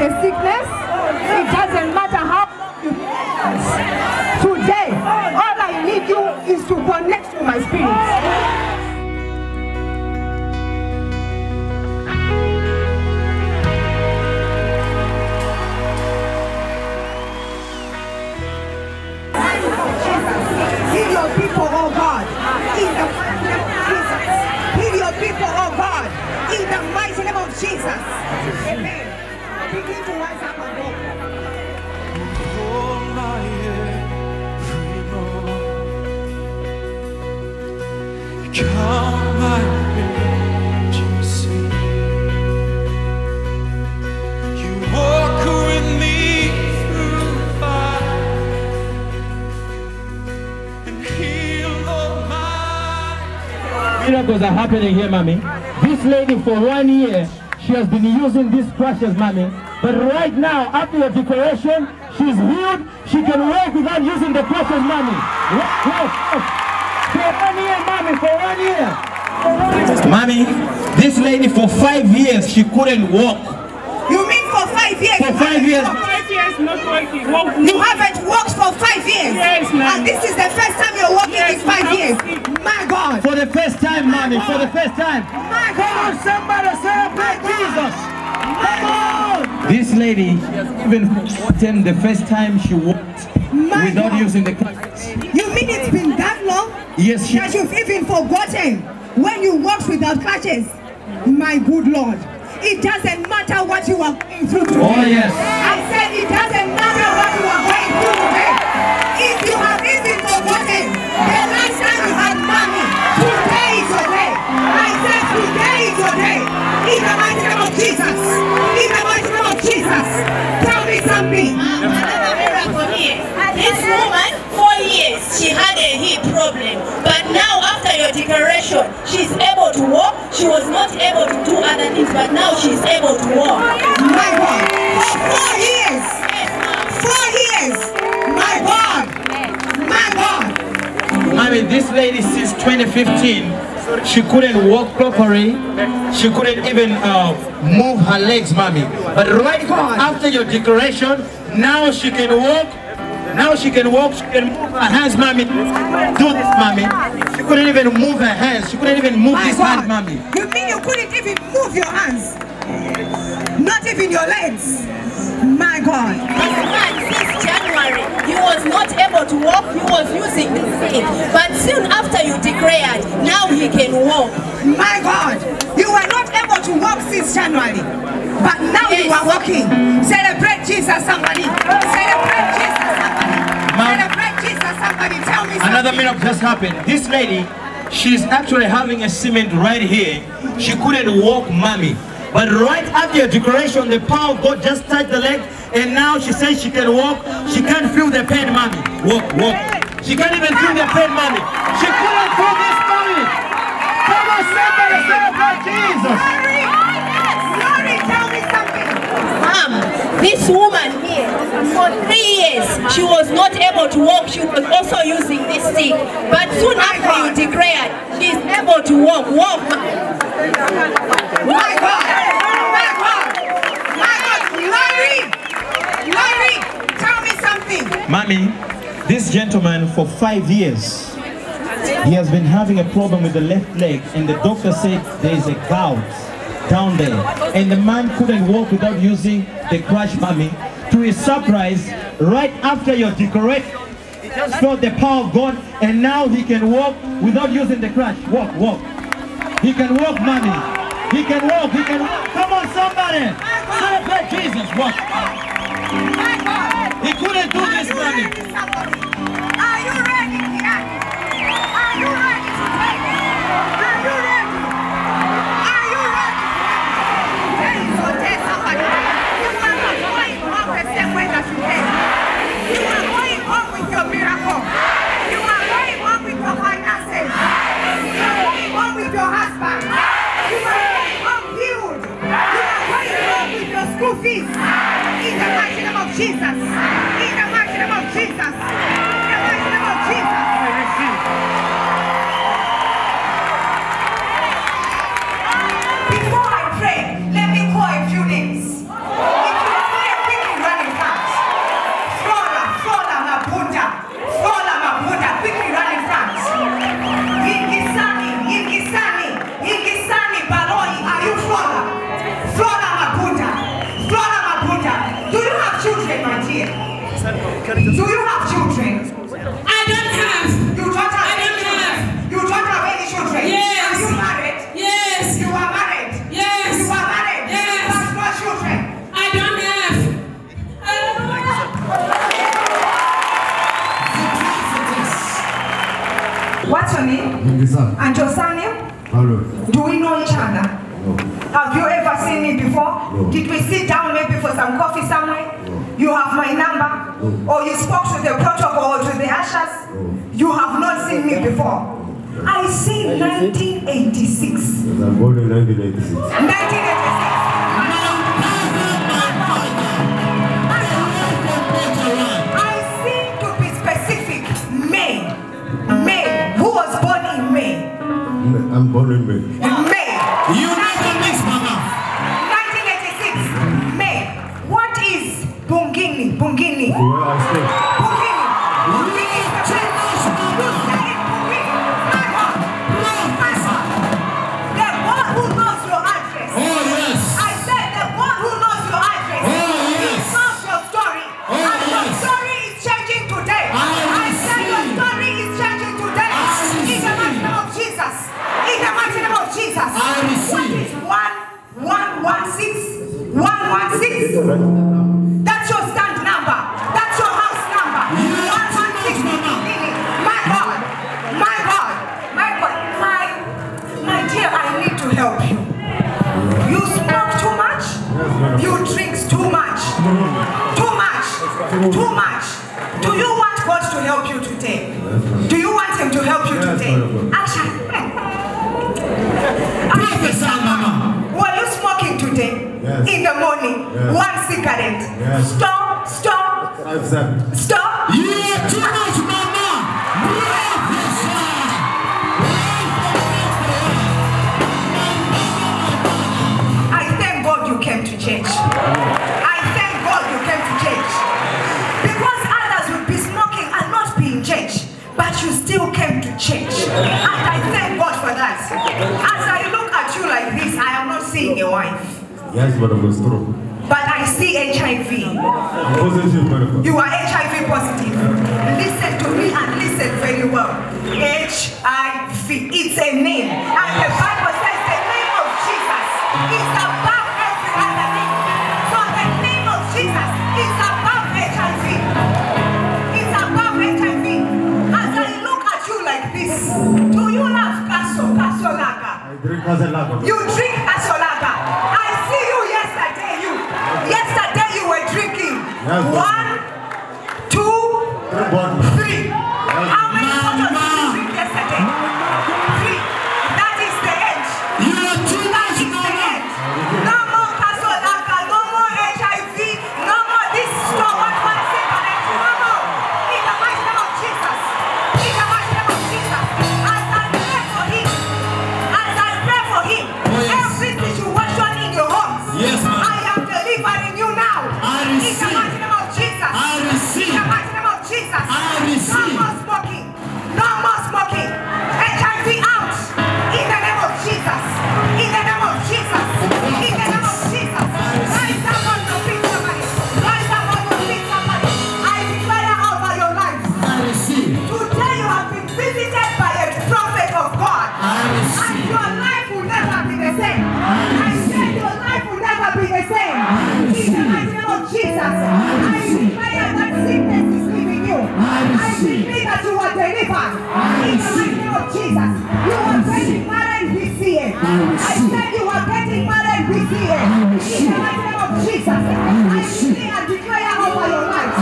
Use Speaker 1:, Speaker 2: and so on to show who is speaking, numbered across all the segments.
Speaker 1: the sickness. It doesn't matter how you Today, all I need you is to connect to my spirit. People, oh God, in the mighty name of Jesus. Your people, oh God, in the mighty name of Jesus. Amen.
Speaker 2: Miracles are happening here, mommy. This lady for one year, she has been using these crutches, mommy. But right now, after the declaration, she's healed. She can walk without using the crutches, mommy. Walk, walk, walk. For one year, mommy, for one year. For one year. Mommy, this lady for five years, she couldn't walk.
Speaker 1: You mean for five years?
Speaker 2: For five years.
Speaker 3: Five years not working.
Speaker 1: You haven't worked for five years.
Speaker 3: Yes, ma'am.
Speaker 1: And this is the first time you're working
Speaker 3: Yes,
Speaker 1: in five
Speaker 3: ma'am.
Speaker 1: years. My God.
Speaker 2: For the first time, mommy, for the first time. Come on, somebody celebrate Jesus. Come on. This lady, she has even forgotten the first time she walked
Speaker 1: My
Speaker 2: without
Speaker 1: God.
Speaker 2: using the crutches.
Speaker 1: You mean it's been that long?
Speaker 2: Yes, she
Speaker 1: That you've even forgotten when you walked without crutches? My good Lord. It doesn't matter what you are going through today.
Speaker 2: Oh, yes.
Speaker 1: I said it doesn't matter what you are going through today. If you have
Speaker 4: She was not able to do other things, but now she's able to walk.
Speaker 1: My God. For four years. Four years. My God. My God.
Speaker 2: I mean, this lady since 2015, she couldn't walk properly. She couldn't even uh, move her legs, mommy. But right after your declaration, now she can walk. Now she can walk. She can move her hands, mommy. Do this, mommy. She couldn't even move her hands. She couldn't even move
Speaker 1: My
Speaker 2: this
Speaker 1: God.
Speaker 2: hand, mommy.
Speaker 1: You mean you couldn't even move your hands? Not even your legs? My God.
Speaker 4: This man, since January, he was not able to walk. He was using this stick. But soon after you declared, now he can walk.
Speaker 1: My God. You were not able to walk since January. But now you
Speaker 4: Yes.
Speaker 1: are walking. Celebrate Jesus, somebody. Celebrate Jesus, somebody. Tell me
Speaker 2: Another
Speaker 1: something.
Speaker 2: miracle just happened. This lady, she's actually having a cement right here. She couldn't walk, mommy. But right after your declaration, the power of God just touched the leg, and now she says she can walk. She can't feel the pain, mommy. Walk, walk. She can't even feel the pain, mommy. She couldn't feel this, mommy. Come on, somebody celebrate Jesus.
Speaker 4: This woman here, for three years, she was not able to walk. She was also using this stick. But soon after you declared, she's able to walk. Walk.
Speaker 1: My God! My God! My God! Glory! Glory! Tell me something.
Speaker 2: Mommy, this gentleman for five years, he has been having a problem with the left leg, and the doctor said there is a gout down there. And the man couldn't walk without using the crutch, mommy. To his surprise, right after your just felt the power of God, and now he can walk without using the crutch. Walk, walk. He can walk, mommy. He can walk, he can walk. Come on, somebody. Celebrate Jesus. Walk. He couldn't do this, mommy.
Speaker 1: Are you ready What's your name?
Speaker 5: Ngisa.
Speaker 1: And your surname?
Speaker 5: Hello.
Speaker 1: Do we know each other?
Speaker 5: No.
Speaker 1: Have you ever seen me before?
Speaker 5: No.
Speaker 1: Did we sit down maybe for some coffee somewhere? You have my number?
Speaker 5: No.
Speaker 1: Or you spoke to the protocol or to the ushers?
Speaker 5: No.
Speaker 1: You have not seen me before. I see 1986.
Speaker 5: Yes, I'm born in 1986.
Speaker 1: 1986.
Speaker 5: I'm born in May.
Speaker 1: In May.
Speaker 6: You never mix, mama.
Speaker 1: 1986. May. What is Bungini? Bungini.
Speaker 5: Where
Speaker 1: Too much. Do you want God to help you today? Do you want Him to help you today? Action.
Speaker 6: Prophesy, mama.
Speaker 1: Were you smoking today?
Speaker 5: Yes.
Speaker 1: In the morning?
Speaker 5: Yes.
Speaker 1: One cigarette?
Speaker 5: Yes.
Speaker 1: Stop, stop, stop.
Speaker 6: Are too much, mama.
Speaker 1: I thank God you came to church. And I thank God for that. As I look at you like this, I am not seeing a wife,
Speaker 5: Yes, madam, it's true.
Speaker 1: but I see HIV.
Speaker 5: Positive.
Speaker 1: You are HIV positive. Listen to me and listen very well. HIV. It's a name. And You
Speaker 5: drink
Speaker 1: Castle Lager. I see you yesterday. You yesterday you were drinking.
Speaker 5: Yes,
Speaker 1: Jesus. You are getting married this year. I said you are getting married this year. In the mighty name of Jesus. I declare and declare over your life.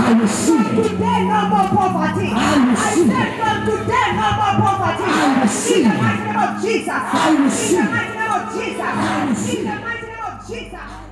Speaker 1: From today no more poverty. I said from today no more poverty. In the mighty name of Jesus. In the mighty name of Jesus. In the mighty name of Jesus.